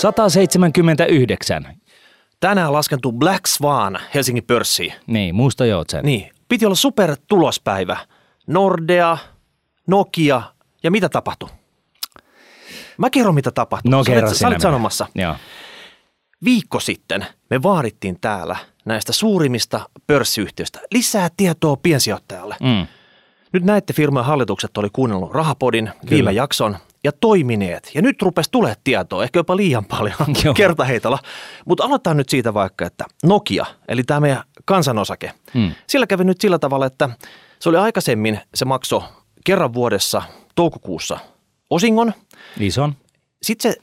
179. Tänään laskentu Black Swan Helsingin pörssiin. Niin, musta joutsen. Niin, piti olla super tulospäivä. Nordea, Nokia ja mitä tapahtui? Mä kerron mitä tapahtui. No Sä kerro olet- sinä olet sanomassa. Joo. Viikko sitten me vaadittiin täällä näistä suurimmista pörssiyhtiöistä lisää tietoa piensijoittajalle. Mm. Nyt näette firmojen hallitukset oli kuunnellut Rahapodin viime jakson ja toimineet. Ja nyt rupesi tulee tietoa, ehkä jopa liian paljon Joo. kertaheitolla. Mutta aloitetaan nyt siitä vaikka, että Nokia, eli tämä meidän kansanosake, Mm. sillä kävi nyt sillä tavalla, että se oli aikaisemmin, se maksoi kerran vuodessa toukokuussa osingon. Ison. Sitten se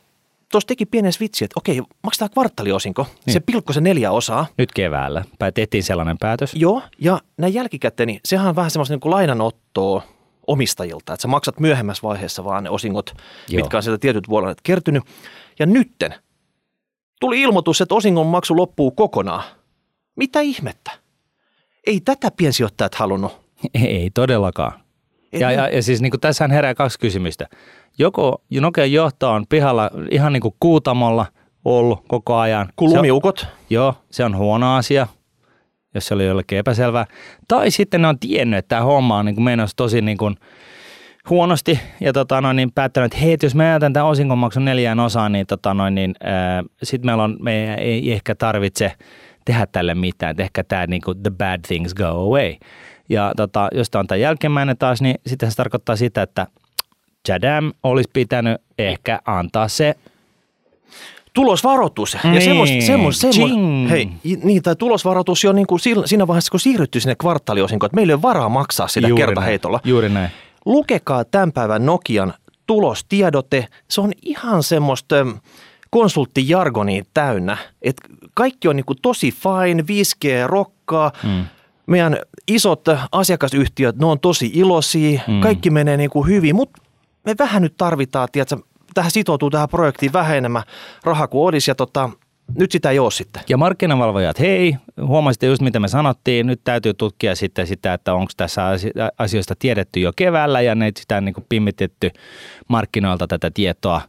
tuossa teki pienen switchi, että okei, maksetaan kvartaaliosinko. Niin. Se pilkkoi se neljä osaa. Nyt keväällä. Tehtiin sellainen päätös. Joo, ja näin jälkikäteen, niin sehän on vähän semmoista niin kuin lainanottoa omistajilta, että sä maksat myöhemmässä vaiheessa vaan ne osingot, Joo. Mitkä on sieltä tietyt vuodet kertynyt. Ja nytten tuli ilmoitus, että osingon maksu loppuu kokonaan. Mitä ihmettä? Ei tätä piensijoittajat halunnut. Ei todellakaan. Et Ja, ne- ja, ja siis niin tässähän herää kaksi kysymystä. Joko Nokian johto on pihalla ihan niin kuin kuutamolla ollut koko ajan. Kun Se on- Joo, se on huono asia, jos se oli jollekin epäselvää. Tai sitten ne on tiennyt, että tämä homma on niin menossa tosi niin kuin huonosti ja tota noin, niin päättänyt, että hei, jos me jätän tämän osingonmaksun neljään osaan, niin, tota noin, niin sitten meillä on, me ei ehkä tarvitse tehdä tälle mitään, että ehkä tämä niin the bad things go away. Ja tota, jos tämä on tämä jälkimmäinen taas, niin sitten se tarkoittaa sitä, että Jadam olisi pitänyt ehkä antaa se tulosvaroitus. Ja Niin, semmoista, semmoista, ching. semmoista hei, niin, tai tulosvaroitus jo niin kuin siinä vaiheessa, kun siirrytty sinne kvartaaliosinkoon, että meillä ei ole varaa maksaa sitä juuri kertaheitolla. Näin, juuri näin. Lukekaa tämän päivän Nokian tulostiedote. Se on ihan semmoista äm, konsulttijargonia täynnä. Et kaikki on niinku tosi fine, 5G rokkaa. Mm. Meidän isot asiakasyhtiöt, ne on tosi iloisia. Mm. Kaikki menee niinku hyvin, mutta me vähän nyt tarvitaan, tiedätkö, tähän sitoutuu tähän projektiin vähän enemmän rahaa kuin olisi. Ja tota, nyt sitä ei ole sitten. Ja markkinavalvojat, hei, huomasitte just mitä me sanottiin, nyt täytyy tutkia sitten sitä, että onko tässä asi- asioista tiedetty jo keväällä ja ne sitä niin kuin pimmitetty markkinoilta tätä tietoa,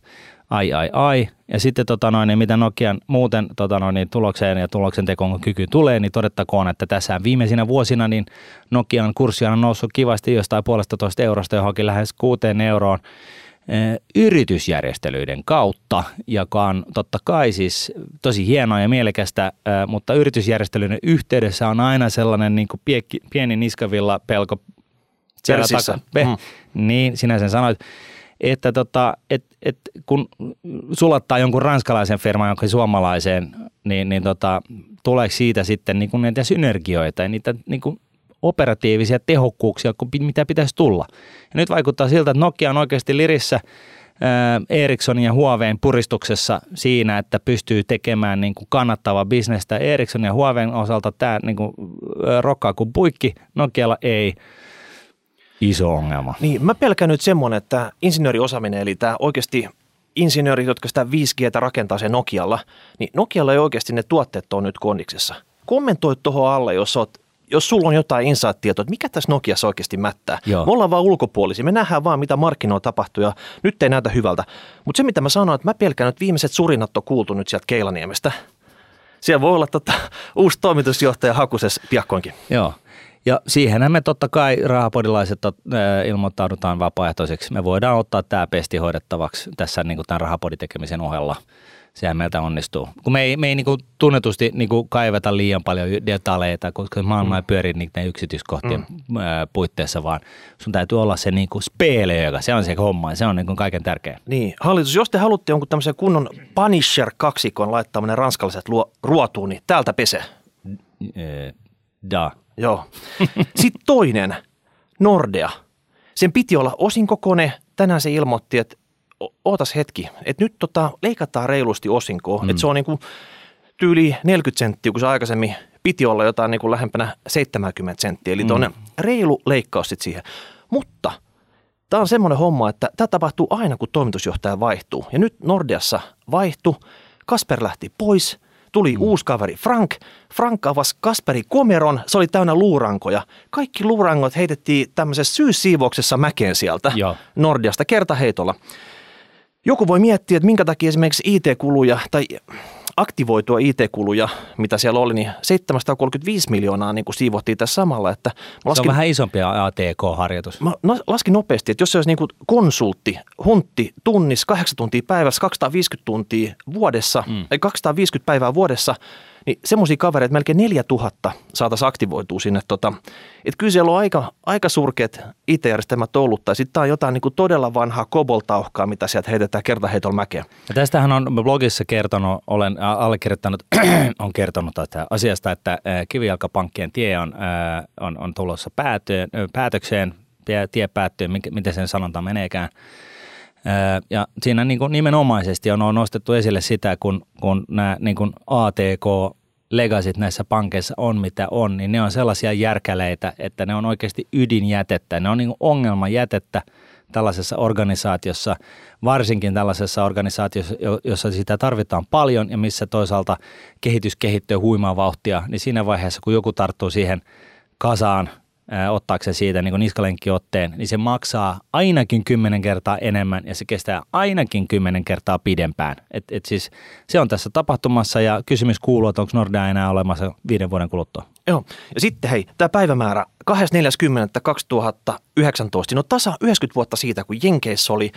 ai ai ai. Ja sitten tota noin, niin mitä Nokian muuten tota noin, niin tulokseen ja tuloksen tekoon kyky tulee, niin todettakoon, että tässä viimeisinä vuosina niin Nokian kurssi on noussut kivasti jostain puolesta toista eurosta johonkin lähes kuuteen euroon yritysjärjestelyiden kautta, joka on totta kai siis tosi hienoa ja mielekästä, mutta yritysjärjestelyiden yhteydessä on aina sellainen niin kuin piekki, pieni niskavilla pelko siellä Persissä. taka- pe- Mm. Niin, sinä sen sanoit, että tota, et, et, kun sulattaa jonkun ranskalaisen firman jonkin suomalaiseen, niin, niin tota, tuleeko siitä sitten niin kuin niitä synergioita ja niitä niin kuin operatiivisia tehokkuuksia, mitä pitäisi tulla. Ja nyt vaikuttaa siltä, että Nokia on oikeasti lirissä Ericssonin ja Huaweiin puristuksessa siinä, että pystyy tekemään niin kuin kannattavaa bisnestä. Ericsson ja Huaweiin osalta tämä niin kuin, rokkaa kuin puikki, Nokialla ei. Iso ongelma. Niin, mä pelkään nyt semmoinen, että insinööriosaaminen, eli tämä oikeasti insinöörit, jotka sitä 5Gtä rakentaa sen Nokialla, niin Nokialla ei oikeasti ne tuotteet on nyt kondiksessa. Kommentoi tuohon alle, jos, oot, jos sulla on jotain insight-tietoa, että mikä tässä Nokiassa oikeasti mättää. Joo. Me ollaan vaan ulkopuolisia, me nähdään vaan mitä markkinoilla tapahtuu ja nyt ei näytä hyvältä. Mutta se mitä mä sanoin, että mä pelkään, että viimeiset surinat on kuultu nyt sieltä Keilaniemestä. Siellä voi olla tota, uusi toimitusjohtaja Hakuses piakkoinkin. Joo. Ja siihenhän me totta kai rahapodilaiset ilmoittaudutaan vapaaehtoiseksi. Me voidaan ottaa tämä pesti hoidettavaksi tässä niin kuin tämän rahapodin tekemisen ohella. Sehän meiltä onnistuu. Kun me ei, me ei niin kuin tunnetusti niin kuin kaiveta liian paljon detaleita, koska maailma ei pyöri niiden yksityiskohtien mm. puitteissa, vaan sun täytyy olla se niin kuin speele, joka se on se homma ja se on niin kuin kaiken tärkein. Niin, hallitus, jos te haluatte jonkun tämmöisen kunnon Punisher-kaksikon laittaminen ranskalaiset luo, ruotuun, niin täältä pesee. Äh, Da. Joo. Sitten toinen, Nordea. Sen piti olla osinkokone. Tänään se ilmoitti, että ootas hetki, että nyt tota, leikataan reilusti osinkoa. Mm. Että se on niinku tyyli 40 senttiä, kun se aikaisemmin piti olla jotain niinku lähempänä 70 senttiä. Eli tuonne reilu leikkaus sit siihen. Mutta Tämä on semmoinen homma, että tämä tapahtuu aina, kun toimitusjohtaja vaihtuu. Ja nyt Nordeassa vaihtui, Kasper lähti pois, tuli mm. uusi kaveri Frank. Frank avasi Kasperi komeron, se oli täynnä luurankoja. Kaikki luurangot heitettiin tämmöisessä syyssiivouksessa mäkeen sieltä Joo. Nordeasta kertaheitolla. Joku voi miettiä, että minkä takia esimerkiksi IT-kuluja tai aktivoitua IT-kuluja, mitä siellä oli, niin 735 miljoonaa niin kuin siivottiin tässä samalla. Että laskin, se on vähän isompi ATK-harjoitus. Mä laskin nopeasti, että jos se olisi niin kuin konsultti, huntti, tunnis, 8 tuntia päivässä, 250 tuntia vuodessa, mm. 250 päivää vuodessa – niin semmoisia kavereita melkein 4000 saataisiin aktivoitua sinne. Tota, että kyllä siellä on aika, aika surkeat IT-järjestelmät ollut, tai sitten tämä on jotain niin todella vanhaa koboltauhkaa, mitä sieltä heitetään kertaheitolla mäkeä. Ja tästähän on blogissa kertonut, olen allekirjoittanut, on kertonut tästä asiasta, että kivijalkapankkien tie on, on, on tulossa päätöön, päätökseen, tie päättyy, miten sen sanonta meneekään. Ja siinä niin kuin nimenomaisesti on nostettu esille sitä, kun, kun nämä niin kuin ATK legasit näissä pankeissa on mitä on, niin ne on sellaisia järkäleitä, että ne on oikeasti ydinjätettä. Ne on niin ongelmajätettä tällaisessa organisaatiossa, varsinkin tällaisessa organisaatiossa, jossa sitä tarvitaan paljon ja missä toisaalta kehitys kehittyy huimaa vauhtia, niin siinä vaiheessa, kun joku tarttuu siihen kasaan ottaakseen siitä niin niskalenkkiotteen, niin se maksaa ainakin kymmenen kertaa enemmän ja se kestää ainakin kymmenen kertaa pidempään. Et, et siis se on tässä tapahtumassa ja kysymys kuuluu, että onko Nordea enää olemassa viiden vuoden kuluttua. Joo, ja sitten hei, tämä päivämäärä 2.40.2019, no tasa 90 vuotta siitä, kun Jenkeissä oli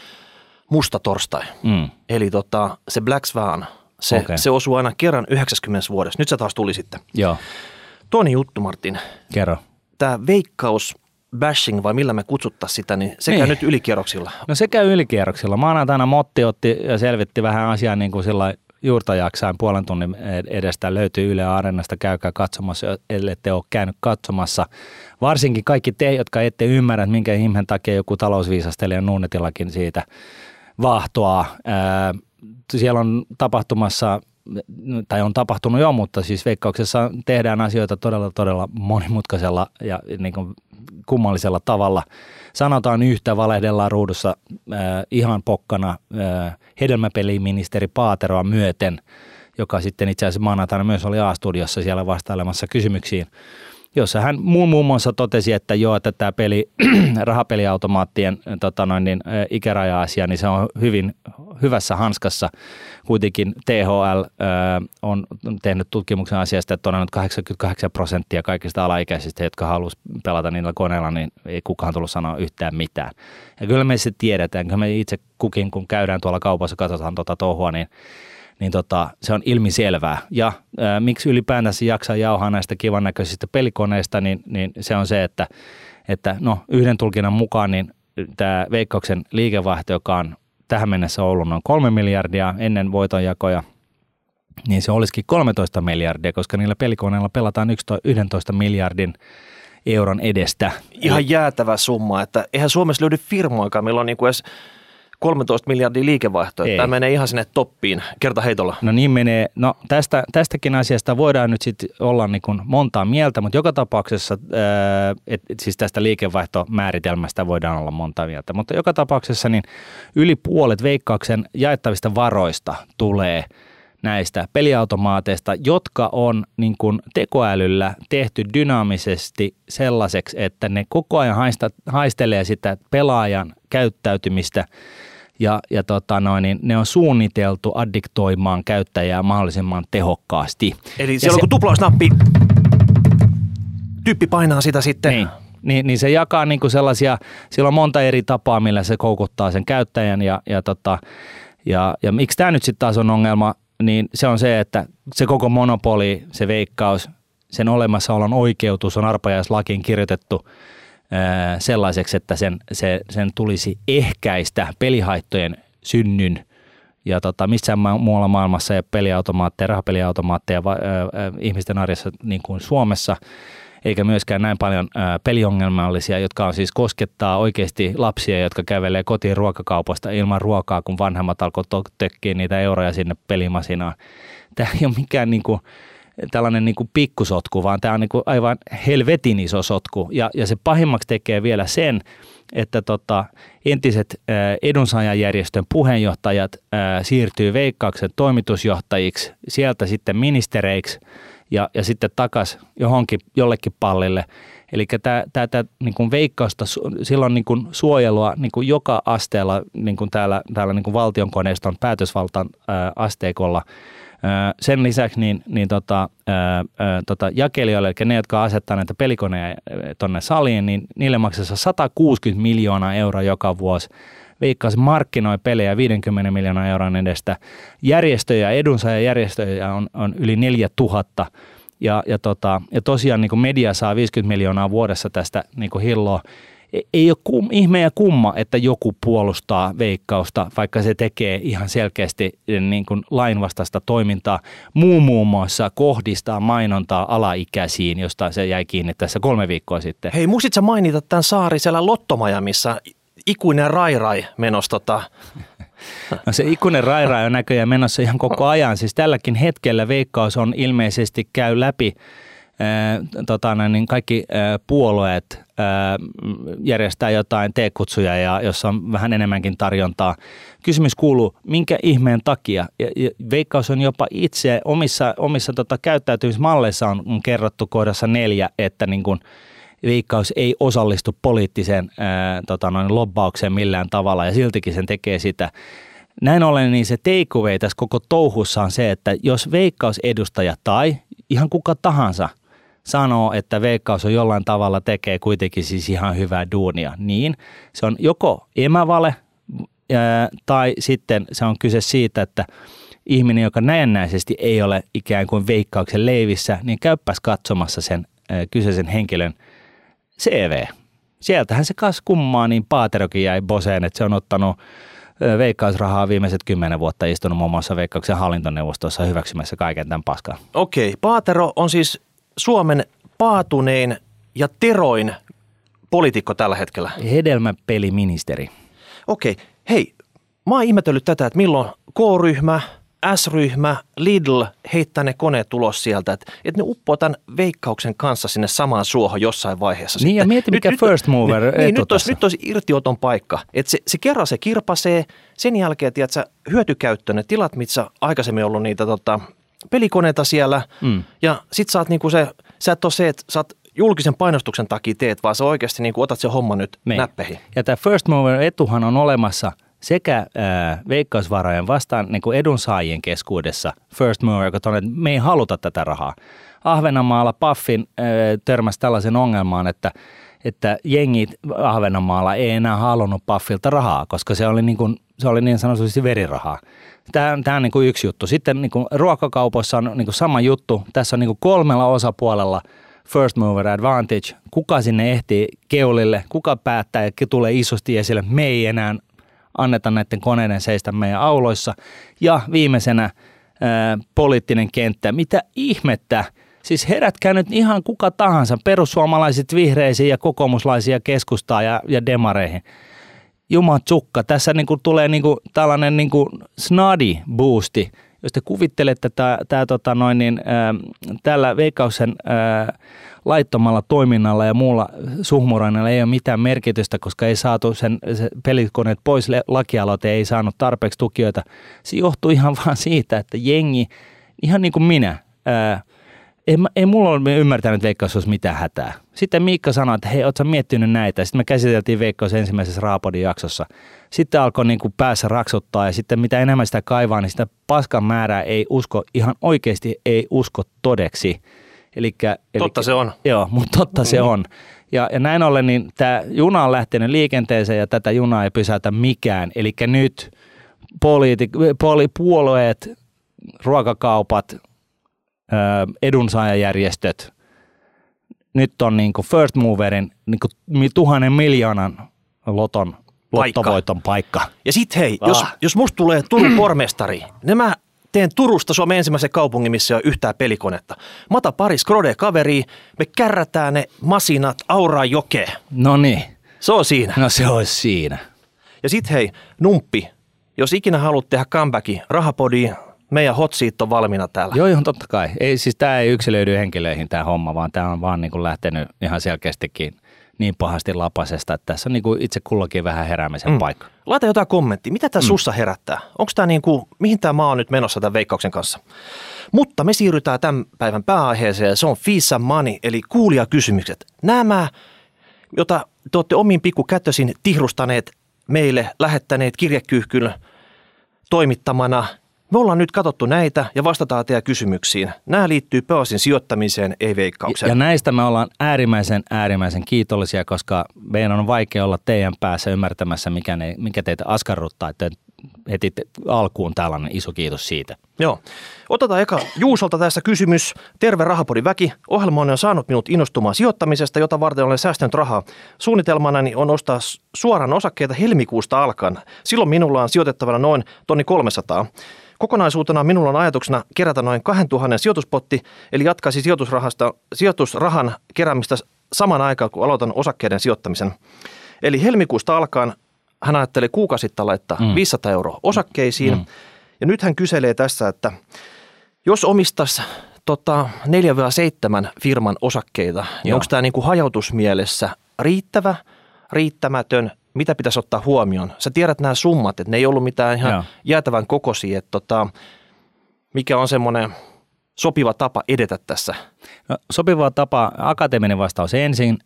musta torstai. Mm. Eli tota, se Black Swan, se, okay. se osuu aina kerran 90 vuodessa. Nyt se taas tuli sitten. Joo. Toinen juttu, Martin. Kerro tämä veikkaus bashing vai millä me kutsuttaisiin sitä, niin se niin. käy nyt ylikierroksilla. No se käy ylikierroksilla. Maanantaina Motti otti ja selvitti vähän asiaa niin kuin sillä juurta jaksain puolen tunnin edestä löytyy Yle Areenasta, käykää katsomassa, ellei te ole käynyt katsomassa. Varsinkin kaikki te, jotka ette ymmärrä, että minkä ihmeen takia joku talousviisastelija Nuunetillakin siitä vahtoa. siellä on tapahtumassa tai on tapahtunut jo, mutta siis veikkauksessa tehdään asioita todella, todella monimutkaisella ja niin kuin kummallisella tavalla. Sanotaan yhtä, valehdellaan ruudussa äh, ihan pokkana äh, hedelmäpeliministeri Paateroa myöten, joka sitten itse asiassa maanantaina myös oli A-studiossa siellä vastailemassa kysymyksiin jossa hän muun, muun muassa totesi, että joo, että tämä peli, rahapeliautomaattien tota noin, niin, ikäraja-asia, niin se on hyvin hyvässä hanskassa. Kuitenkin THL ö, on tehnyt tutkimuksen asiasta, että todennut 88 prosenttia kaikista alaikäisistä, jotka haluaisi pelata niillä koneilla, niin ei kukaan tullut sanoa yhtään mitään. Ja kyllä me se tiedetään, kyllä me itse kukin, kun käydään tuolla kaupassa, katsotaan tuota touhua, niin niin tota, se on ilmiselvää. Ja ää, miksi ylipäätänsä jaksaa jauhaa näistä kivan näköisistä pelikoneista, niin, niin se on se, että, että no, yhden tulkinnan mukaan niin tämä Veikkauksen liikevaihto, joka on tähän mennessä ollut noin kolme miljardia ennen voitonjakoja, niin se olisikin 13 miljardia, koska niillä pelikoneilla pelataan 11 miljardin euron edestä. Ihan jäätävä summa, että eihän Suomessa löydy firmoikaan, meillä on niin kuin edes 13 miljardia liikevaihtoa. Tämä menee ihan sinne toppiin kerta heitolla. No niin menee. No tästä, tästäkin asiasta voidaan nyt sitten olla niin kuin montaa mieltä, mutta joka tapauksessa, ää, et, et siis tästä liikevaihtomääritelmästä voidaan olla monta mieltä. Mutta joka tapauksessa niin yli puolet veikkauksen jaettavista varoista tulee näistä peliautomaateista, jotka on niin kuin tekoälyllä tehty dynaamisesti sellaiseksi, että ne koko ajan haista, haistelee sitä pelaajan käyttäytymistä – ja, ja tota noin, niin ne on suunniteltu addiktoimaan käyttäjää mahdollisimman tehokkaasti. Eli siellä se, on tuplausnappi, tyyppi painaa sitä sitten. Niin, niin, niin se jakaa niin kuin sellaisia, sillä on monta eri tapaa, millä se koukuttaa sen käyttäjän ja, ja, tota, ja, ja miksi tämä nyt sitten taas on ongelma, niin se on se, että se koko monopoli, se veikkaus, sen olemassaolon oikeutus on arpajaislakiin kirjoitettu – sellaiseksi, että sen, se, sen tulisi ehkäistä pelihaittojen synnyn ja tota, missään muualla maailmassa ei peliautomaatteja, rahapeliautomaatteja va, ää, ihmisten arjessa niin kuin Suomessa, eikä myöskään näin paljon ää, peliongelmallisia, jotka on siis koskettaa oikeasti lapsia, jotka kävelee kotiin ruokakaupasta ilman ruokaa, kun vanhemmat alkoi tökkiä niitä euroja sinne pelimasinaan. Tämä ei ole mikään niin kuin, tällainen niin kuin pikkusotku, vaan tämä on niin kuin aivan helvetin iso sotku. Ja, ja se pahimmaksi tekee vielä sen, että tota, entiset edunsaajajärjestön puheenjohtajat ää, siirtyy Veikkauksen toimitusjohtajiksi, sieltä sitten ministereiksi ja, ja sitten takas johonkin jollekin pallille. Eli tämä niin veikkausta, silloin niin kuin suojelua niin kuin joka asteella niin kuin täällä, täällä niin kuin valtionkoneiston päätösvaltan ää, asteikolla. Sen lisäksi niin, niin tota, tota jakelijoille, eli ne, jotka asettaa näitä pelikoneja tuonne saliin, niin niille maksaa 160 miljoonaa euroa joka vuosi Veikkaus markkinoi pelejä 50 miljoonaa euron edestä. Järjestöjä, edunsaajajärjestöjä on, on yli 4000. Ja, ja, tota, ja tosiaan niin media saa 50 miljoonaa vuodessa tästä niin hilloa. Ei ole kum, ihme ja kumma, että joku puolustaa veikkausta, vaikka se tekee ihan selkeästi niin kuin lainvastaista toimintaa. Muu muun muassa kohdistaa mainontaa alaikäisiin, josta se jäi kiinni tässä kolme viikkoa sitten. Hei, muistit sä mainita tämän saari siellä Lottomaja, missä ikuinen rairai menossa tota. No se ikuinen rairai on näköjään menossa ihan koko ajan. Siis tälläkin hetkellä Veikkaus on ilmeisesti käy läpi tota, niin kaikki ää, puolueet ää, järjestää jotain T-kutsuja, ja, jossa on vähän enemmänkin tarjontaa. Kysymys kuuluu, minkä ihmeen takia? Veikkaus on jopa itse omissa, omissa tota, käyttäytymismalleissa on, kerrottu kohdassa neljä, että niin kun, Viikkaus ei osallistu poliittiseen ää, tota noin, lobbaukseen millään tavalla ja siltikin sen tekee sitä. Näin ollen niin se takeaway tässä koko touhussa on se, että jos veikkausedustaja tai ihan kuka tahansa sanoo, että veikkaus on jollain tavalla tekee kuitenkin siis ihan hyvää duunia, niin se on joko emävale tai sitten se on kyse siitä, että ihminen, joka näennäisesti ei ole ikään kuin veikkauksen leivissä, niin käyppäs katsomassa sen kyseisen henkilön – CV. Sieltähän se kas kummaa, niin Paaterokin jäi Boseen, että se on ottanut veikkausrahaa viimeiset kymmenen vuotta istunut muun muassa veikkauksen hallintoneuvostossa hyväksymässä kaiken tämän paskan. Okei, Paatero on siis Suomen paatunein ja teroin poliitikko tällä hetkellä. Hedelmäpeliministeri. Okei, hei, mä oon ihmetellyt tätä, että milloin K-ryhmä – S-ryhmä, Lidl heittää ne koneet tulos sieltä, että, että ne uppoo tämän veikkauksen kanssa sinne samaan suohon jossain vaiheessa. Niin ja mieti mikä nyt, first mover niin, niin, nyt, olisi, nyt olisi irtioton paikka. Että se, se kerran se kirpasee, sen jälkeen tiedät, sä, hyötykäyttö, ne tilat, missä aikaisemmin ollut niitä tota, pelikoneita siellä mm. ja sit sä oot niinku se, sä et ole se, että sä oot julkisen painostuksen takia teet, vaan sä oikeasti niin otat se homma nyt Me. näppeihin. Ja tämä first mover etuhan on olemassa – sekä äh, veikkausvarojen vastaan niin kuin edunsaajien keskuudessa First Mover, joka on, että me ei haluta tätä rahaa. Ahvenanmaalla Paffin äh, törmäsi tällaisen ongelmaan, että, että jengit Ahvenanmaalla ei enää halunnut Paffilta rahaa, koska se oli niin, kuin, se oli niin sanotusti verirahaa. Tämä, tämä on niin kuin yksi juttu. Sitten niin kuin ruokakaupoissa on niin kuin sama juttu. Tässä on niin kuin kolmella osapuolella first mover advantage. Kuka sinne ehtii keulille, kuka päättää ja tulee isosti esille. Me ei enää anneta näiden koneiden seistä meidän auloissa. Ja viimeisenä ää, poliittinen kenttä. Mitä ihmettä? Siis herätkää nyt ihan kuka tahansa, perussuomalaiset vihreisiin ja kokoomuslaisia keskustaa ja, ja demareihin. Jumatsukka, tässä niinku tulee niinku tällainen niinku snadi boosti. Jos te kuvittelette, tämä, tota noin, niin, ää, tällä veikkauksen ää, laittomalla toiminnalla ja muulla suhmuroinnilla ei ole mitään merkitystä, koska ei saatu sen se pelikoneet pois, lakialoite ei saanut tarpeeksi tukijoita. Se johtuu ihan vaan siitä, että jengi, ihan niin kuin minä, ää, ei, ei mulla ole ymmärtänyt, että Veikkaus olisi mitään hätää. Sitten Miikka sanoi, että hei, ootko miettinyt näitä? Sitten me käsiteltiin Veikkaus ensimmäisessä Raapodin jaksossa. Sitten alkoi niin kuin päässä raksuttaa ja sitten mitä enemmän sitä kaivaa, niin sitä paskan määrää ei usko, ihan oikeasti ei usko todeksi. Elikkä, totta elikkä, se on. Joo, mutta totta mm. se on. Ja, ja näin ollen niin tämä juna on lähtenyt liikenteeseen ja tätä junaa ei pysäytä mikään. Eli nyt poliitik, poli, puolueet, ruokakaupat, edunsaajajärjestöt, nyt on niin kuin first moverin niin kuin tuhannen miljoonan loton lottovoiton paikka. Ja sitten hei, ah. jos, jos musta tulee Turun pormestari, niin mä teen Turusta Suomen ensimmäisen kaupungin, missä on yhtään pelikonetta. Mata pari skrode kaveri, me kärrätään ne masinat Auraan jokeen. No niin. Se on siinä. No se olisi siinä. Ja sitten hei, numppi, jos ikinä haluat tehdä comebacki, rahapodi, meidän hot seat on valmiina täällä. Joo, joo, totta kai. Ei, siis tämä ei yksilöidy henkilöihin tämä homma, vaan tämä on vaan niin kuin lähtenyt ihan selkeästikin niin pahasti lapasesta, että tässä on niin kuin itse kullakin vähän heräämisen mm. paikka. Laita jotain kommenttia. Mitä tämä mm. sussa herättää? Onko tämä niin kuin, mihin tämä maa on nyt menossa tämän veikkauksen kanssa? Mutta me siirrytään tämän päivän pääaiheeseen. Se on Fisa Money, eli kuulijakysymykset. Nämä, jota te olette omiin pikkukätösin tihrustaneet meille, lähettäneet kirjekyyhkyn toimittamana – me ollaan nyt katsottu näitä ja vastataan teidän kysymyksiin. Nämä liittyy pääosin sijoittamiseen, ei veikkaukseen. Ja näistä me ollaan äärimmäisen, äärimmäisen kiitollisia, koska meidän on vaikea olla teidän päässä ymmärtämässä, mikä, ne, mikä teitä askarruttaa. Että heti alkuun tällainen iso kiitos siitä. Joo. Otetaan eka Juusolta tässä kysymys. Terve Rahapodin väki. Ohjelma on saanut minut innostumaan sijoittamisesta, jota varten olen säästänyt rahaa. Suunnitelmanani on ostaa suoran osakkeita helmikuusta alkaen. Silloin minulla on sijoitettavana noin tonni 300. Kokonaisuutena minulla on ajatuksena kerätä noin 2000 sijoituspotti, eli jatkaisi sijoitusrahasta, sijoitusrahan keräämistä saman aikaan, kun aloitan osakkeiden sijoittamisen. Eli helmikuusta alkaen hän ajattelee kuukausittain laittaa mm. 500 euroa osakkeisiin. Mm. Ja nyt hän kyselee tässä, että jos omistaisi tota, 4-7 firman osakkeita, niin onko tämä niinku hajautusmielessä riittävä, riittämätön mitä pitäisi ottaa huomioon? Sä tiedät nämä summat, että ne ei ollut mitään ihan Joo. jäätävän kokoisia, että tota, mikä on semmoinen sopiva tapa edetä tässä? No, sopiva tapa, akateeminen vastaus ensin.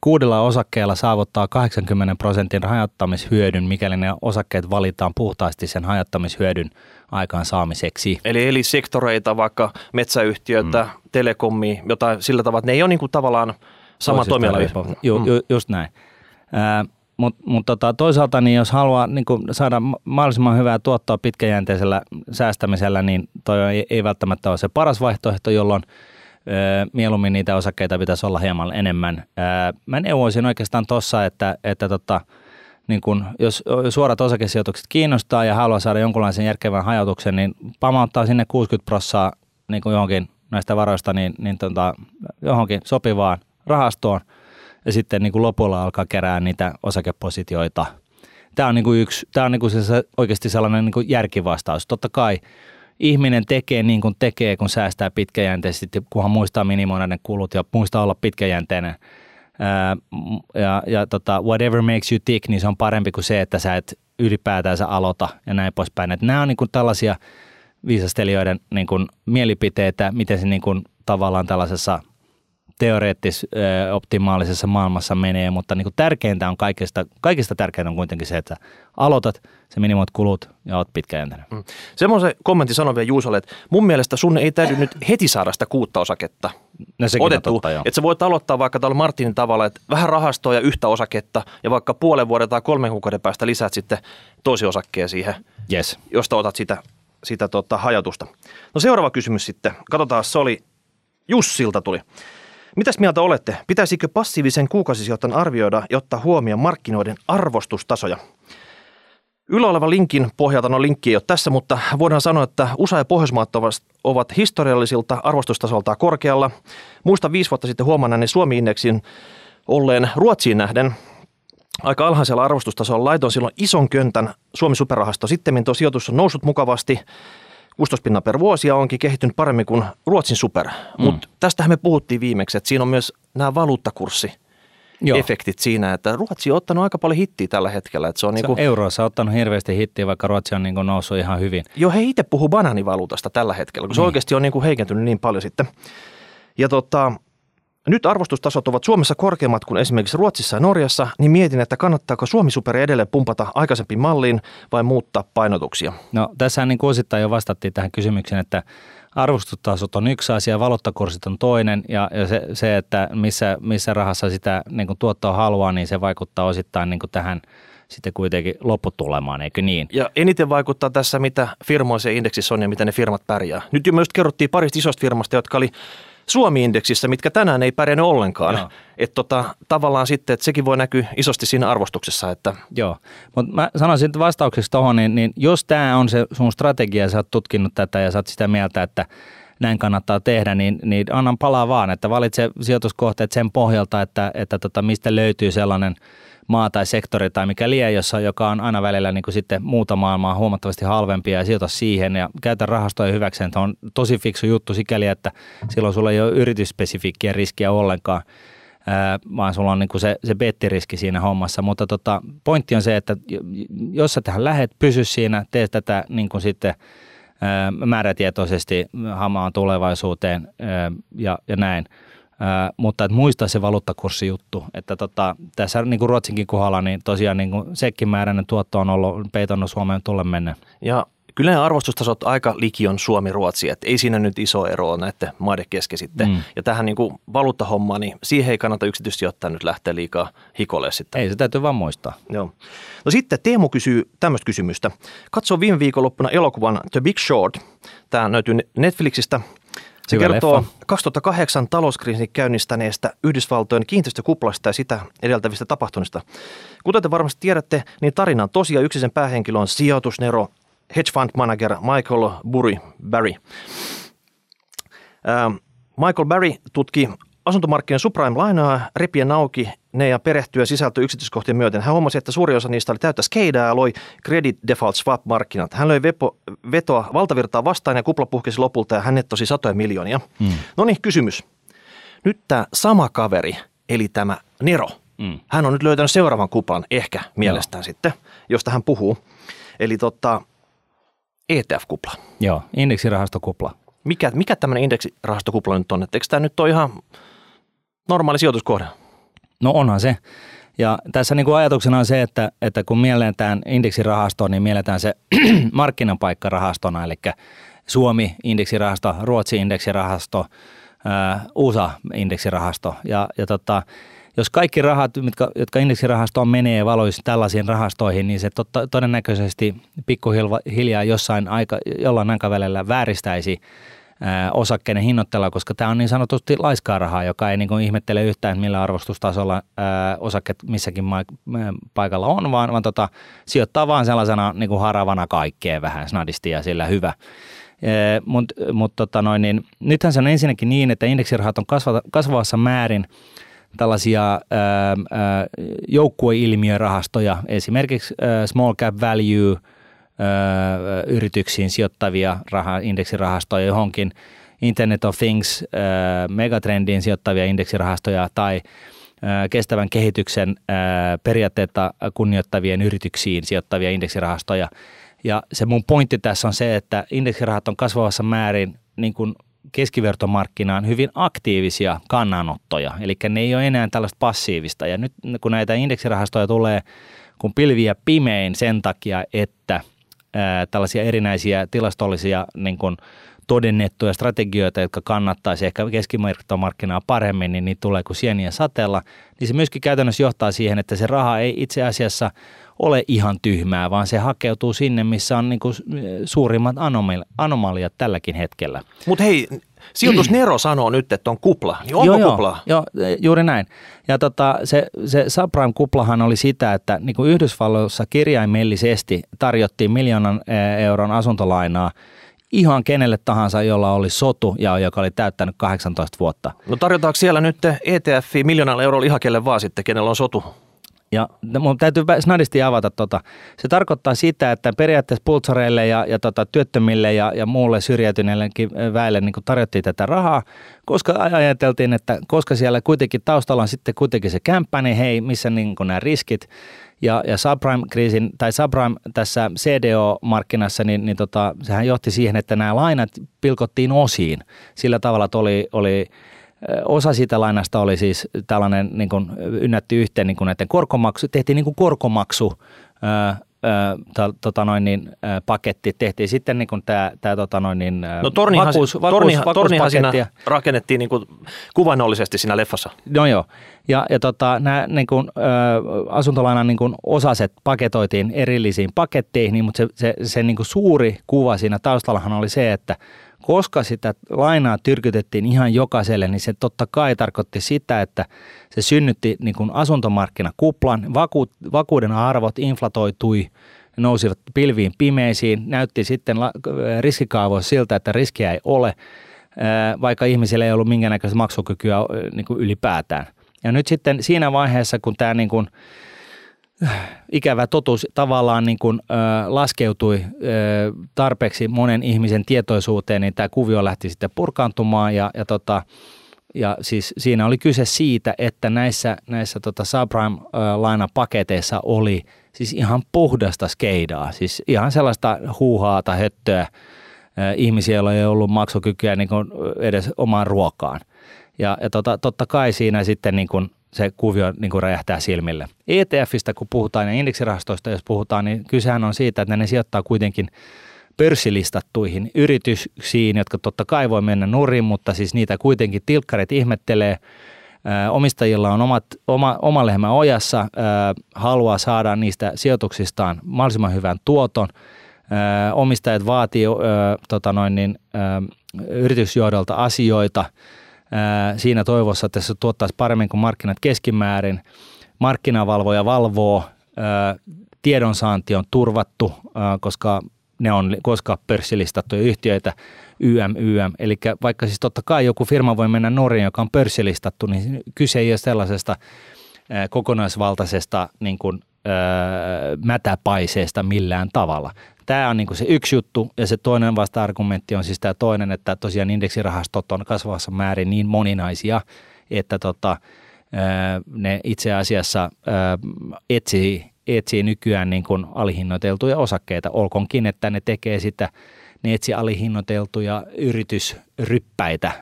Kuudella osakkeella saavuttaa 80 prosentin hajottamishyödyn, mikäli ne osakkeet valitaan puhtaasti sen hajottamishyödyn aikaan saamiseksi. Eli, eli sektoreita, vaikka metsäyhtiöitä, mm. telekomi, jotain sillä tavalla, että ne ei ole niin kuin tavallaan sama toimiala. Ju, mm. ju, just näin. Mutta mut tota, toisaalta niin jos haluaa niin saada mahdollisimman hyvää tuottoa pitkäjänteisellä säästämisellä, niin toi ei, ei välttämättä ole se paras vaihtoehto, jolloin ö, mieluummin niitä osakkeita pitäisi olla hieman enemmän. Ö, mä neuvoisin oikeastaan tuossa, että, että tota, niin kun, jos suorat osakesijoitukset kiinnostaa ja haluaa saada jonkunlaisen järkevän hajautuksen, niin pamauttaa sinne 60 prossaa niin johonkin näistä varoista niin, niin tota, johonkin sopivaan rahastoon – sitten niin kuin lopulla alkaa kerää niitä osakepositioita. Tämä on, niin kuin yksi, tämä on niin kuin se oikeasti sellainen niin kuin järkivastaus. Totta kai ihminen tekee niin kuin tekee, kun säästää pitkäjänteisesti, kunhan muistaa minimoida ne kulut ja muistaa olla pitkäjänteinen. ja, ja tota, whatever makes you tick, niin se on parempi kuin se, että sä et ylipäätänsä aloita ja näin poispäin. Et nämä on niin kuin tällaisia viisastelijoiden niin kuin mielipiteitä, miten se niin kuin tavallaan tällaisessa teoreettis optimaalisessa maailmassa menee, mutta niin kuin tärkeintä on kaikista, kaikista tärkeintä on kuitenkin se, että aloitat, se minimoit kulut ja oot pitkäjänteinen. Mm. Semmoisen kommentti sanon vielä Juusolle, että mun mielestä sun ei täydy nyt heti saada sitä kuutta osaketta no, otettu. Totta, että sä voit aloittaa vaikka tällä Martinin tavalla, että vähän rahastoa ja yhtä osaketta ja vaikka puolen vuoden tai kolmen kuukauden päästä lisäät sitten tosi osakkeen siihen, yes. josta otat sitä, sitä tota, hajatusta. No seuraava kysymys sitten. Katsotaan, se oli Jussilta tuli. Mitäs mieltä olette? Pitäisikö passiivisen kuukausisijoittajan arvioida ja ottaa huomioon markkinoiden arvostustasoja? Yllä oleva linkin pohjalta, no linkki ei ole tässä, mutta voidaan sanoa, että USA ja Pohjoismaat ovat historiallisilta arvostustasolta korkealla. Muista viisi vuotta sitten huomanneeni Suomi-indeksin olleen Ruotsiin nähden aika alhaisella arvostustasolla. Laitoin silloin ison köntän Suomi Superrahasto. Sitten tuo sijoitus on noussut mukavasti kustospinnan per vuosi ja onkin kehittynyt paremmin kuin Ruotsin super. Mm. Mutta tästähän me puhuttiin viimeksi, että siinä on myös nämä valuuttakurssi Joo. efektit siinä, että Ruotsi on ottanut aika paljon hittiä tällä hetkellä. Että se on, se niinku, Euroissa on ottanut hirveästi hittiä, vaikka Ruotsi on niinku noussut ihan hyvin. Joo, he itse puhuu banaanivaluutasta tällä hetkellä, kun se niin. oikeasti on niinku heikentynyt niin paljon sitten. Ja tota, nyt arvostustasot ovat Suomessa korkeammat kuin esimerkiksi Ruotsissa ja Norjassa, niin mietin, että kannattaako Suomi Superi edelleen pumpata aikaisempiin malliin vai muuttaa painotuksia? No tässä niin kuin osittain jo vastattiin tähän kysymykseen, että arvostustasot on yksi asia, valuuttakurssit on toinen ja, ja se, se, että missä, missä rahassa sitä niin kuin tuottoa haluaa, niin se vaikuttaa osittain niin kuin tähän sitten kuitenkin lopputulemaan, eikö niin? Ja eniten vaikuttaa tässä, mitä firmoissa indeksissä on ja miten ne firmat pärjää. Nyt jo myös kerrottiin parista isosta firmasta, jotka oli Suomi-indeksissä, mitkä tänään ei pärjännyt ollenkaan. Että tota, tavallaan sitten, että sekin voi näkyä isosti siinä arvostuksessa. Että... Joo, mutta mä sanoisin että vastauksessa tuohon, niin, niin jos tämä on se sun strategia, sä oot tutkinut tätä ja sä oot sitä mieltä, että näin kannattaa tehdä, niin, niin annan palaa vaan, että valitse sijoituskohteet sen pohjalta, että, että tota, mistä löytyy sellainen – maa tai sektori tai mikä lie, jossa, joka on aina välillä niin kuin sitten muuta maailmaa huomattavasti halvempia ja sijoita siihen ja käytä rahastoja hyväkseen. Tämä on tosi fiksu juttu sikäli, että silloin sulla ei ole yritysspesifiikkiä riskiä ollenkaan. vaan sulla on niin kuin se, se bettiriski siinä hommassa. Mutta tota, pointti on se, että jos sä tähän lähet, pysy siinä, tee tätä niin kuin sitten määrätietoisesti hamaan tulevaisuuteen ja, ja näin. Ää, mutta että muista se valuuttakurssijuttu, että tota, tässä niin kuin Ruotsinkin kohdalla, niin tosiaan niin kuin sekin määräinen tuotto on ollut peitonnut Suomeen tulle mennä. Ja kyllä ne arvostustasot aika likion Suomi-Ruotsi, että ei siinä nyt iso ero ole näiden maiden kesken sitten. Mm. Ja tähän niin kuin valuuttahommaan, niin siihen ei kannata yksityisesti ottaa nyt lähteä liikaa hikolle sitten. Ei, se täytyy vaan muistaa. Joo. No sitten Teemu kysyy tämmöistä kysymystä. Katso viime viikonloppuna elokuvan The Big Short. Tämä löytyy Netflixistä. Se Hyvä kertoo leffa. 2008 talouskriisin käynnistäneestä Yhdysvaltojen kiinteistökuplasta ja sitä edeltävistä tapahtumista. Kuten te varmasti tiedätte, niin tarinan tosiaan yksisen päähenkilö on sijoitusnero hedge fund manager Michael Burry, Barry. Ähm, Michael Barry tutki asuntomarkkinoiden subprime-lainaa, repien auki ne ja perehtyä sisältö yksityiskohtien myöten. Hän huomasi, että suuri osa niistä oli täyttä skeidaa ja loi credit default swap-markkinat. Hän löi vepo, vetoa valtavirtaa vastaan ja kupla puhkesi lopulta ja hän nettosi satoja miljoonia. Mm. No niin, kysymys. Nyt tämä sama kaveri, eli tämä Nero, mm. hän on nyt löytänyt seuraavan kuplan, ehkä mielestään Joo. sitten, josta hän puhuu. Eli tota, ETF-kupla. Joo, indeksirahastokupla. Mikä, mikä tämmöinen indeksirahastokupla nyt on? Eikö tämä nyt ole ihan normaali sijoituskohde? No onhan se. Ja tässä niin kuin ajatuksena on se, että, että kun mielletään indeksirahasto, niin mielletään se markkinapaikkarahastona, eli Suomi indeksirahasto, Ruotsi indeksirahasto, USA indeksirahasto. Ja, ja tota, jos kaikki rahat, mitkä, jotka indeksirahastoon menee, valoisi tällaisiin rahastoihin, niin se totta, todennäköisesti pikkuhiljaa jossain aika, jollain aikavälillä vääristäisi osakkeiden hinnoittelua, koska tämä on niin sanotusti laiskaa rahaa, joka ei niin kuin ihmettele yhtään, millä arvostustasolla osakkeet missäkin paikalla on, vaan, vaan tota, sijoittaa vaan sellaisena niin kuin haravana kaikkeen vähän snadisti ja sillä hyvä. Mutta mut, tota noin, niin, nythän se on ensinnäkin niin, että indeksirahat on kasva, kasvavassa määrin – tällaisia joukkueilmiörahastoja, esimerkiksi ää, small cap value yrityksiin sijoittavia raha, indeksirahastoja johonkin Internet of Things megatrendiin sijoittavia indeksirahastoja tai kestävän kehityksen periaatteita kunnioittavien yrityksiin sijoittavia indeksirahastoja. Ja se mun pointti tässä on se, että indeksirahat on kasvavassa määrin niin kuin keskivertomarkkinaan hyvin aktiivisia kannanottoja, eli ne ei ole enää tällaista passiivista. Ja nyt kun näitä indeksirahastoja tulee kun pilviä pimein sen takia, että tällaisia erinäisiä tilastollisia niin kuin todennettuja strategioita, jotka kannattaisi ehkä keskimarkkinaa paremmin, niin niitä tulee kuin sieniä satella, niin se myöskin käytännössä johtaa siihen, että se raha ei itse asiassa ole ihan tyhmää, vaan se hakeutuu sinne, missä on niin kuin suurimmat anomaliat tälläkin hetkellä. Mutta hei, Sijoitus Nero sanoo nyt, että on kupla. Niin onko joo, kupla? Joo, joo, juuri näin. Ja tota, se, se subprime-kuplahan oli sitä, että niin kuin Yhdysvalloissa kirjaimellisesti tarjottiin miljoonan e, euron asuntolainaa ihan kenelle tahansa, jolla oli sotu ja joka oli täyttänyt 18 vuotta. No tarjotaanko siellä nyt ETF miljoonalla eurolla ihan kelle vaan sitten, kenellä on sotu? Ja mun täytyy snadisti avata tota. Se tarkoittaa sitä, että periaatteessa pultsareille ja, ja tota, työttömille ja, ja muulle syrjäytyneillekin väelle niin tarjottiin tätä rahaa, koska ajateltiin, että koska siellä kuitenkin taustalla on sitten kuitenkin se kämppä, niin hei, missä niin nämä riskit. Ja, ja subprime-kriisin, tai subprime tässä CDO-markkinassa, niin, niin tota, sehän johti siihen, että nämä lainat pilkottiin osiin sillä tavalla, että oli, oli Osa siitä lainasta oli siis tällainen niin kuin ynnätty yhteen niin kuin näiden korkomaksu, tehtiin niin kuin korkomaksu tota noin niin, paketti. Tehtiin sitten niin kuin tämä, tämä tota noin niin, no, tornihan, vakuus, vakuus, tornihan, tornihan siinä rakennettiin niin kuin kuvannollisesti siinä leffassa. No joo, ja, ja tota, nämä niin kuin, ä, asuntolainan niin kuin osaset paketoitiin erillisiin paketteihin, mutta se, se, se niin kuin suuri kuva siinä taustallahan oli se, että koska sitä lainaa tyrkytettiin ihan jokaiselle, niin se totta kai tarkoitti sitä, että se synnytti niin kuin asuntomarkkinakuplan, vaku, vakuuden arvot inflatoitui, nousivat pilviin pimeisiin, näytti sitten riskikaavoissa siltä, että riskiä ei ole, vaikka ihmisillä ei ollut minkäännäköistä maksukykyä niin kuin ylipäätään. Ja nyt sitten siinä vaiheessa, kun tämä niin kuin, ikävä totuus tavallaan niin kuin, ö, laskeutui ö, tarpeeksi monen ihmisen tietoisuuteen, niin tämä kuvio lähti sitten purkaantumaan ja, ja tota, ja siis siinä oli kyse siitä, että näissä, näissä tota subprime-lainapaketeissa oli siis ihan puhdasta skeidaa, siis ihan sellaista huuhaata, höttöä, ihmisiä, joilla ei ollut maksukykyä niin kuin edes omaan ruokaan. Ja, ja tota, totta kai siinä sitten niin kuin se kuvio niin kuin räjähtää silmille. ETFistä kun puhutaan ja indeksirahastoista jos puhutaan, niin kysehän on siitä, että ne sijoittaa kuitenkin pörssilistattuihin yrityksiin, jotka totta kai voi mennä nurin, mutta siis niitä kuitenkin tilkkarit ihmettelee. Omistajilla on omat, oma, oma lehmä ojassa, haluaa saada niistä sijoituksistaan mahdollisimman hyvän tuoton. Omistajat vaatii tota noin, niin, yritysjohdolta asioita – siinä toivossa, että se tuottaisi paremmin kuin markkinat keskimäärin. Markkinavalvoja valvoo, tiedonsaanti on turvattu, koska ne on koska pörssilistattuja yhtiöitä, YM, YM. Eli vaikka siis totta kai joku firma voi mennä Norjaan, joka on pörssilistattu, niin kyse ei ole sellaisesta kokonaisvaltaisesta niin kuin, mätäpaiseesta millään tavalla. Tämä on niin kuin se yksi juttu ja se toinen vasta-argumentti on siis tämä toinen, että tosiaan indeksirahastot on kasvavassa määrin niin moninaisia, että tota, ne itse asiassa etsii, etsii nykyään niin alihinnoiteltuja osakkeita, olkoonkin, että ne tekee sitä, ne etsii alihinnoiteltuja yritysryppäitä,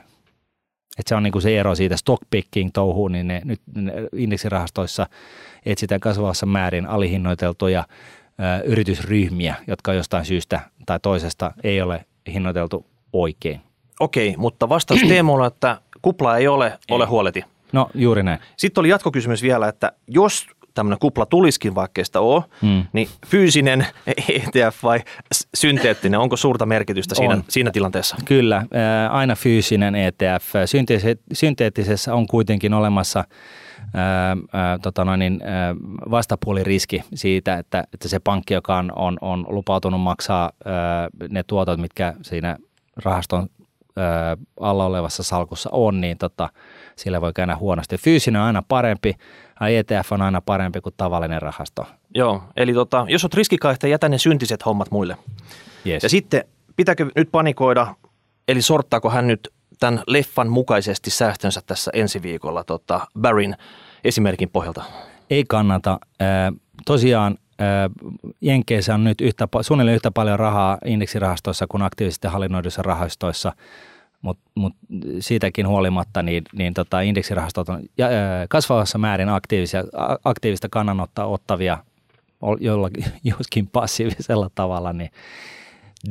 että se on niin kuin se ero siitä stockpicking touhuun, niin ne nyt ne indeksirahastoissa etsitään kasvavassa määrin alihinnoiteltuja yritysryhmiä, jotka jostain syystä tai toisesta ei ole hinnoiteltu oikein. Okei, mutta vastaus Teemolla, että kupla ei ole, ei. ole huoleti. No juuri näin. Sitten oli jatkokysymys vielä, että jos tämmöinen kupla tuliskin, vaikka sitä ole, hmm. niin fyysinen ETF vai synteettinen, onko suurta merkitystä siinä, siinä tilanteessa? Kyllä, aina fyysinen ETF. Synteettisessä on kuitenkin olemassa – ää, ää, tota noin, niin, ää, vastapuoliriski siitä, että, että se pankki, joka on, on, on lupautunut maksaa ää, ne tuotot, mitkä siinä rahaston ää, alla olevassa salkussa on, niin tota, sillä voi käydä huonosti. Fyysinen on aina parempi, ETF on aina parempi kuin tavallinen rahasto. Joo, eli tota, jos olet riskikaihtaja, jätä ne syntiset hommat muille. Yes. Ja sitten pitääkö nyt panikoida, eli sorttaako hän nyt tämän leffan mukaisesti säästönsä tässä ensi viikolla tota, Barryn esimerkin pohjalta? Ei kannata. Tosiaan Jenkeissä on nyt yhtä, suunnilleen yhtä paljon rahaa indeksirahastoissa kuin aktiivisesti hallinnoiduissa rahastoissa, mutta mut siitäkin huolimatta niin, niin tota, indeksirahastot on kasvavassa määrin aktiivisia, aktiivista kannanottaa ottavia, jollakin, joskin passiivisella tavalla, niin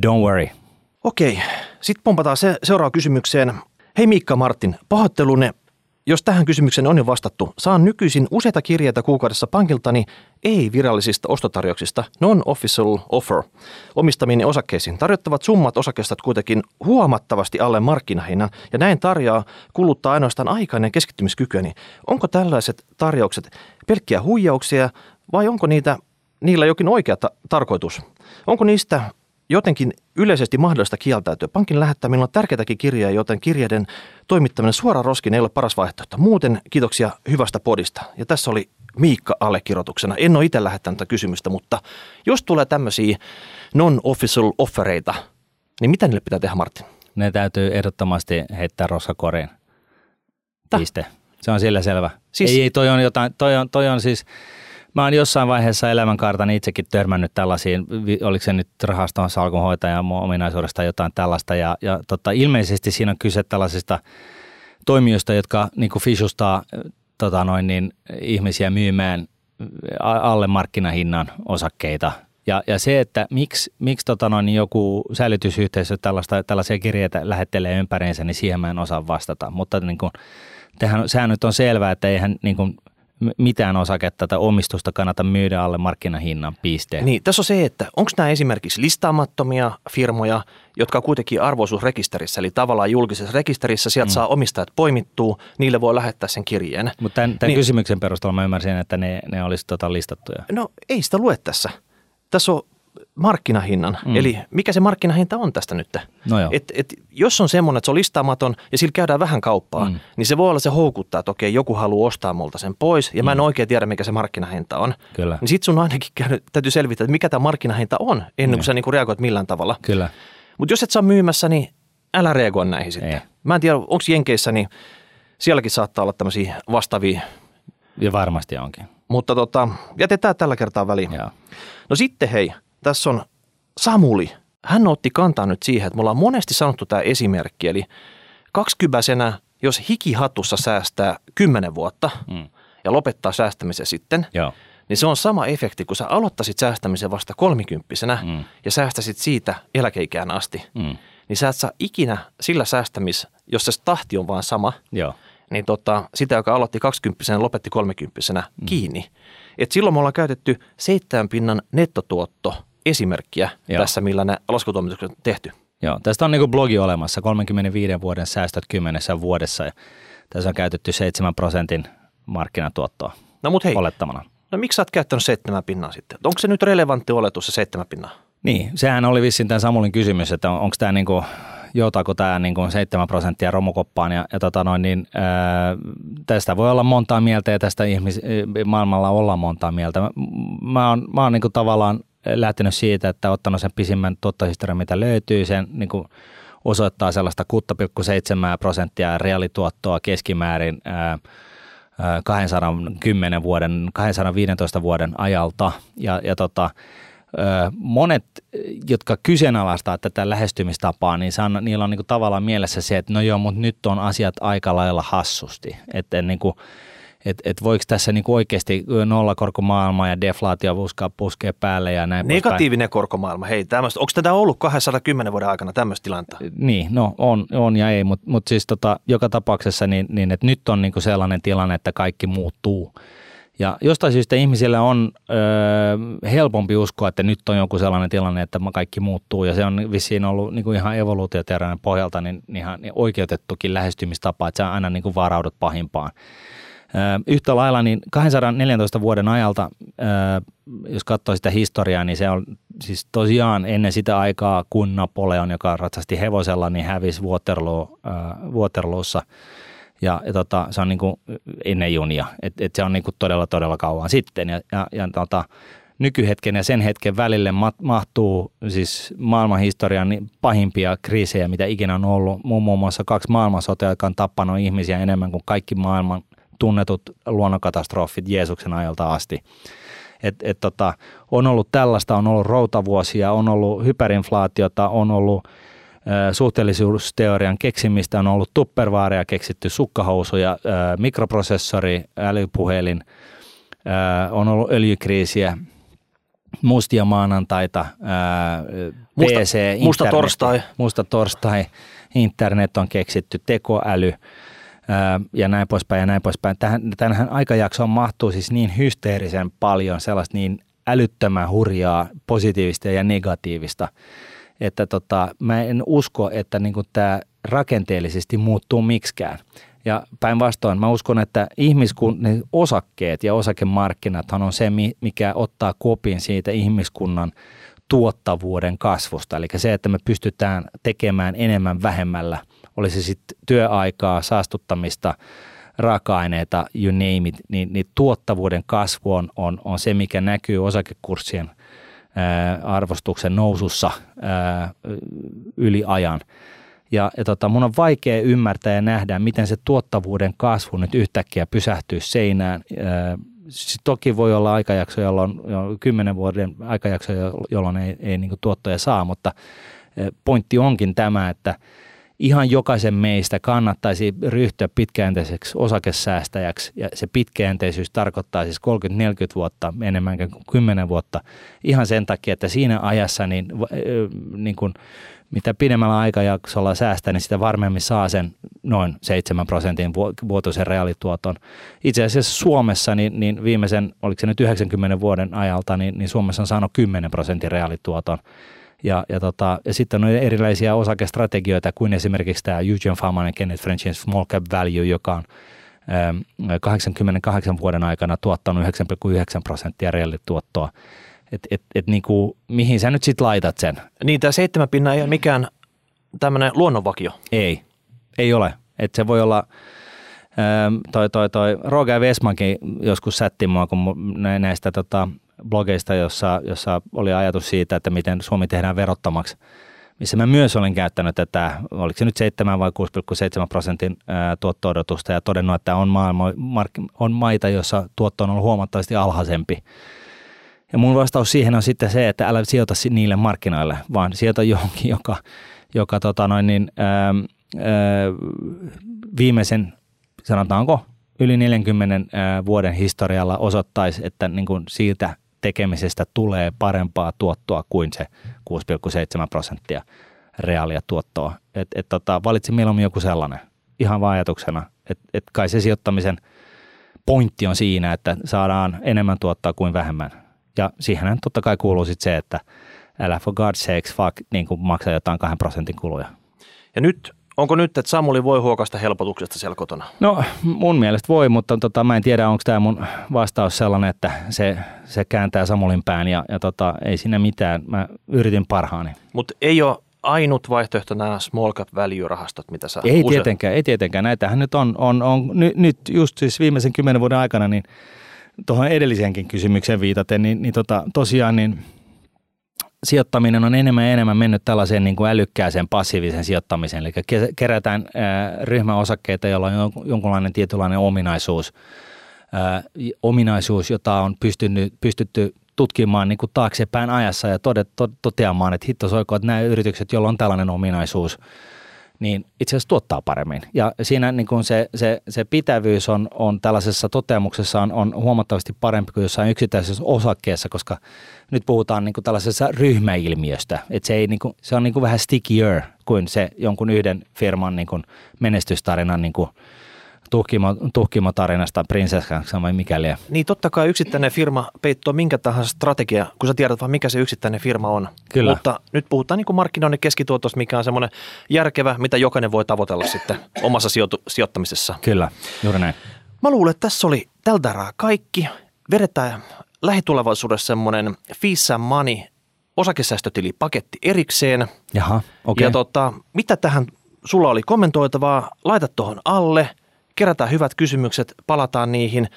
don't worry – Okei, sitten pompataan se, seuraava kysymykseen. Hei Miikka Martin, pahoittelunne, jos tähän kysymykseen on jo vastattu. Saan nykyisin useita kirjeitä kuukaudessa pankiltani ei-virallisista ostotarjouksista, non-official offer. Omistaminen osakkeisiin tarjottavat summat osakkeista kuitenkin huomattavasti alle markkinahinnan ja näin tarjoaa kuluttaa ainoastaan aikainen keskittymiskykyäni. Onko tällaiset tarjoukset pelkkiä huijauksia vai onko niitä, niillä jokin oikea ta- tarkoitus? Onko niistä jotenkin yleisesti mahdollista kieltäytyä. Pankin lähettämillä on tärkeitäkin kirjoja, joten kirjeiden toimittaminen suoraan roskiin ei ole paras vaihtoehto. Muuten kiitoksia hyvästä podista. Ja tässä oli Miikka allekirjoituksena. En ole itse lähettänyt tätä kysymystä, mutta jos tulee tämmöisiä non-official offereita, niin mitä niille pitää tehdä, Martin? Ne täytyy ehdottomasti heittää roskakoriin. Piste. Se on sillä selvä. Siis... Ei, ei, toi on jotain, toi on, toi on siis mä oon jossain vaiheessa elämänkaartani itsekin törmännyt tällaisiin, oliko se nyt rahaston salkunhoitajan ominaisuudesta jotain tällaista. Ja, ja tota, ilmeisesti siinä on kyse tällaisista toimijoista, jotka niin fisustaa tota noin, niin, ihmisiä myymään alle markkinahinnan osakkeita. Ja, ja se, että miksi, miksi tota noin, niin joku säilytysyhteisö tällaista, tällaisia kirjeitä lähettelee ympäriinsä, niin siihen mä en osaa vastata. Mutta niin kuin, tehän, sehän nyt on selvää, että eihän niin kuin, mitään osaketta tai omistusta kannata myydä alle markkinahinnan pisteen. Niin, tässä on se, että onko nämä esimerkiksi listaamattomia firmoja, jotka on kuitenkin arvoisuusrekisterissä, eli tavallaan julkisessa rekisterissä, sieltä mm. saa omistajat poimittua, niille voi lähettää sen kirjeen. Mutta tämän, tämän niin, kysymyksen perusteella mä ymmärsin, että ne, ne olisi tota listattuja. No ei sitä lue tässä. Tässä on markkinahinnan. Mm. Eli mikä se markkinahinta on tästä nyt? No joo. et, et, jos on semmoinen, että se on listaamaton ja sillä käydään vähän kauppaa, mm. niin se voi olla se houkuttaa, että okei, joku haluaa ostaa multa sen pois ja mm. mä en mm. oikein tiedä, mikä se markkinahinta on. Kyllä. Niin sit sun ainakin käy, täytyy selvittää, että mikä tämä markkinahinta on, ennen kuin mm. sä niinku reagoit millään tavalla. Kyllä. Mutta jos et saa myymässä, niin älä reagoi näihin sitten. Ei. Mä en tiedä, onko Jenkeissä, niin Sielläkin saattaa olla tämmöisiä vastaavia, Ja varmasti onkin. mutta tota, jätetään tällä kertaa väliin. Joo. No sitten hei, tässä on Samuli. Hän otti kantaa nyt siihen, että me ollaan monesti sanottu tämä esimerkki, eli kaksikypäisenä, jos hikihatussa säästää 10 vuotta Mm. ja lopettaa säästämisen sitten, Joo. niin se on sama efekti, kun sä aloittaisit säästämisen vasta kolmikymppisenä Mm. ja säästäsit siitä eläkeikään asti. Mm. Niin sä et saa ikinä sillä säästämis, jos se tahti on vaan sama, Joo. niin tota, sitä, joka aloitti 20 lopetti 30 kiinni. Et silloin me ollaan käytetty seitsemän pinnan nettotuotto esimerkkiä Joo. tässä, millä nämä laskutoimitukset on tehty. Joo, tästä on niin blogi olemassa, 35 vuoden säästöt kymmenessä vuodessa ja tässä on käytetty 7 prosentin markkinatuottoa No mut hei, olettamana. no miksi sä oot käyttänyt seitsemän pinnaa sitten? Onko se nyt relevantti oletus se seitsemän pinnaa? Niin, sehän oli vissiin tämän Samulin kysymys, että on, onko tämä niinku, joutaako tämä niinku 7 prosenttia romukoppaan ja, ja tota noin, niin, ää, tästä voi olla montaa mieltä ja tästä ihmis, maailmalla ollaan montaa mieltä. Mä, mä oon, mä oon niinku tavallaan lähtenyt siitä, että ottanut sen pisimmän tuottohistorian, mitä löytyy, sen niinku osoittaa sellaista 6,7 prosenttia reaalituottoa keskimäärin ää, ää, 210 vuoden, 215 vuoden ajalta. Ja, ja tota, monet, jotka kyseenalaistaa tätä lähestymistapaa, niin se on, niillä on niin kuin tavallaan mielessä se, että no joo, mutta nyt on asiat aika lailla hassusti. Että niin kuin, et, et voiko tässä niin kuin oikeasti nollakorkomaailma ja deflaatio puskaa puskee päälle ja näin. Negatiivinen korkomaailma, hei tämmöistä. Onko tätä ollut 210 vuoden aikana tämmöistä tilannetta? Niin, no on, on ja ei, mutta mut siis tota, joka tapauksessa niin, niin että nyt on niinku sellainen tilanne, että kaikki muuttuu. Ja jostain syystä ihmisillä on ö, helpompi uskoa, että nyt on joku sellainen tilanne, että kaikki muuttuu. Ja se on vissiin ollut niinku ihan evoluutioteoreiden pohjalta niin ihan oikeutettukin lähestymistapa, että sä aina niinku varaudut pahimpaan. Yhtä lailla niin 214 vuoden ajalta, jos katsoo sitä historiaa, niin se on siis tosiaan ennen sitä aikaa, kun Napoleon, joka ratsasti hevosella, niin hävisi Waterloo, Waterloossa. Ja, ja tota, se on niin kuin ennen junia, että et se on niin kuin todella todella kauan sitten. Ja, ja, ja tota, nykyhetken ja sen hetken välille ma- mahtuu siis maailman historian niin pahimpia kriisejä, mitä ikinä on ollut. Muun muassa kaksi maailmansotaa, jotka on tappanut ihmisiä enemmän kuin kaikki maailman tunnetut luonnonkatastrofit Jeesuksen ajalta asti. Et, et tota, on ollut tällaista, on ollut routavuosia, on ollut hyperinflaatiota, on ollut suhteellisuusteorian keksimistä, on ollut tupperwarea, keksitty sukkahousuja, mikroprosessori, älypuhelin, on ollut öljykriisiä, mustia maanantaita, ö, Musta- PC, musta internet- torstai. musta torstai, internet on keksitty, tekoäly ja näin poispäin ja näin poispäin. Tähän, aikajaksoon mahtuu siis niin hysteerisen paljon sellaista niin älyttömän hurjaa positiivista ja negatiivista, että tota, mä en usko, että niinku tämä rakenteellisesti muuttuu miksikään. Ja päinvastoin mä uskon, että ihmiskunnan osakkeet ja osakemarkkinathan on se, mi- mikä ottaa kopin siitä ihmiskunnan tuottavuuden kasvusta. Eli se, että me pystytään tekemään enemmän vähemmällä, olisi sitten työaikaa, saastuttamista, raaka-aineita, you name it, niin, niin tuottavuuden kasvu on, on, on se, mikä näkyy osakekurssien ää, arvostuksen nousussa ää, yli ajan. Ja, ja tota, mun on vaikea ymmärtää ja nähdä, miten se tuottavuuden kasvu nyt yhtäkkiä pysähtyy seinään. Ää, toki voi olla aikajakso, jolloin, jo kymmenen vuoden aikajakso, jolloin ei, ei niin tuottoja saa, mutta pointti onkin tämä, että ihan jokaisen meistä kannattaisi ryhtyä pitkäjänteiseksi osakesäästäjäksi ja se pitkäjänteisyys tarkoittaa siis 30-40 vuotta enemmän kuin 10 vuotta ihan sen takia, että siinä ajassa niin, niin kuin, mitä pidemmällä aikajaksolla säästää, niin sitä varmemmin saa sen noin 7 prosentin vuotuisen reaalituoton. Itse asiassa Suomessa niin, niin viimeisen, oliko se nyt 90 vuoden ajalta, niin, niin Suomessa on saanut 10 prosentin reaalituoton. Ja, ja, tota, ja sitten on erilaisia osakestrategioita kuin esimerkiksi tämä Eugene Fama ja Kenneth Frenchin Small Cap Value, joka on 88 vuoden aikana tuottanut 9,9 prosenttia reaalituottoa. Et, et, et niinku, mihin sä nyt sitten laitat sen? Niin tämä seitsemän pinna ei ole mikään tämmöinen luonnonvakio. Ei, ei ole. Et se voi olla, toi, toi, toi Roger Vesmankin joskus sätti mua, kun näistä tota, blogeista, jossa, jossa oli ajatus siitä, että miten Suomi tehdään verottamaksi. missä mä myös olen käyttänyt tätä, oliko se nyt 7 vai 6,7 prosentin tuotto-odotusta ja todennut, että on, maailma, on maita, joissa tuotto on ollut huomattavasti alhaisempi. Ja mun vastaus siihen on sitten se, että älä sijoita niille markkinoille, vaan sijoita johonkin, joka, joka tota noin niin, ää, ää, viimeisen, sanotaanko, yli 40 ää, vuoden historialla osoittaisi, että niin kuin siitä tekemisestä tulee parempaa tuottoa kuin se 6,7 prosenttia reaalia tuottoa. Et, et tota, valitsin mieluummin joku sellainen, ihan vaan ajatuksena, että et kai se sijoittamisen pointti on siinä, että saadaan enemmän tuottaa kuin vähemmän. Ja siihen totta kai kuuluu sitten se, että älä for God's sakes fuck, niin kuin maksaa jotain kahden prosentin kuluja. Ja nyt Onko nyt, että Samuli voi huokasta helpotuksesta siellä kotona? No mun mielestä voi, mutta tota, mä en tiedä, onko tämä mun vastaus sellainen, että se, se kääntää Samulin pään ja, ja tota, ei siinä mitään. Mä yritin parhaani. Mutta ei ole ainut vaihtoehto nämä small cap value-rahastot, mitä sä Ei use... tietenkään, ei tietenkään. Näitähän nyt on, on, on ny, nyt just siis viimeisen kymmenen vuoden aikana, niin tuohon edelliseenkin kysymykseen viitaten, niin, niin tota, tosiaan niin – sijoittaminen on enemmän ja enemmän mennyt tällaiseen niin kuin älykkääseen passiivisen sijoittamiseen. Eli kerätään ryhmäosakkeita, joilla on jonkunlainen tietynlainen ominaisuus, ominaisuus jota on pystynyt, pystytty tutkimaan niin kuin taaksepäin ajassa ja toteamaan, että hitto soiko, että nämä yritykset, joilla on tällainen ominaisuus – niin itse asiassa tuottaa paremmin. Ja siinä niin kuin se, se, se pitävyys on, on tällaisessa toteamuksessa on, on huomattavasti parempi kuin jossain yksittäisessä osakkeessa, koska nyt puhutaan niin kuin tällaisessa ryhmäilmiöstä. Että se, ei, niin kuin, se on niin kuin vähän stickier kuin se jonkun yhden firman niin kuin menestystarinan niin kuin – tuhkimo, tuhkimotarinasta prinsessaksi vai mikäli. Niin totta kai yksittäinen firma peittoo minkä tahansa strategia, kun sä tiedät vaan mikä se yksittäinen firma on. Kyllä. Mutta nyt puhutaan niin kuin markkinoinnin keskituotosta, mikä on semmoinen järkevä, mitä jokainen voi tavoitella sitten omassa sijoitu- sijoittamisessa. Kyllä, juuri näin. Mä luulen, että tässä oli tältä erää kaikki. Vedetään lähitulevaisuudessa semmoinen Fissa Money osakesäästötilipaketti erikseen. Jaha, okei. Okay. Ja tota, mitä tähän sulla oli kommentoitavaa, laita tuohon alle – kerätään hyvät kysymykset, palataan niihin.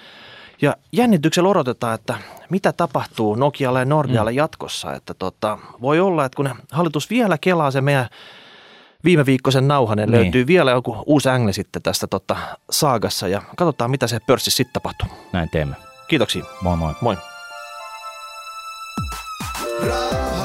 Ja jännityksellä odotetaan, että mitä tapahtuu Nokialle ja Nordialle mm. jatkossa. Että tota, voi olla, että kun hallitus vielä kelaa se meidän viime viikkoisen nauhanen, niin, niin. löytyy vielä joku uusi ängle sitten tästä tota, saagassa ja katsotaan mitä se pörssissä sitten tapahtuu. Näin teemme. Kiitoksia. Moi moi. Moi. Raha.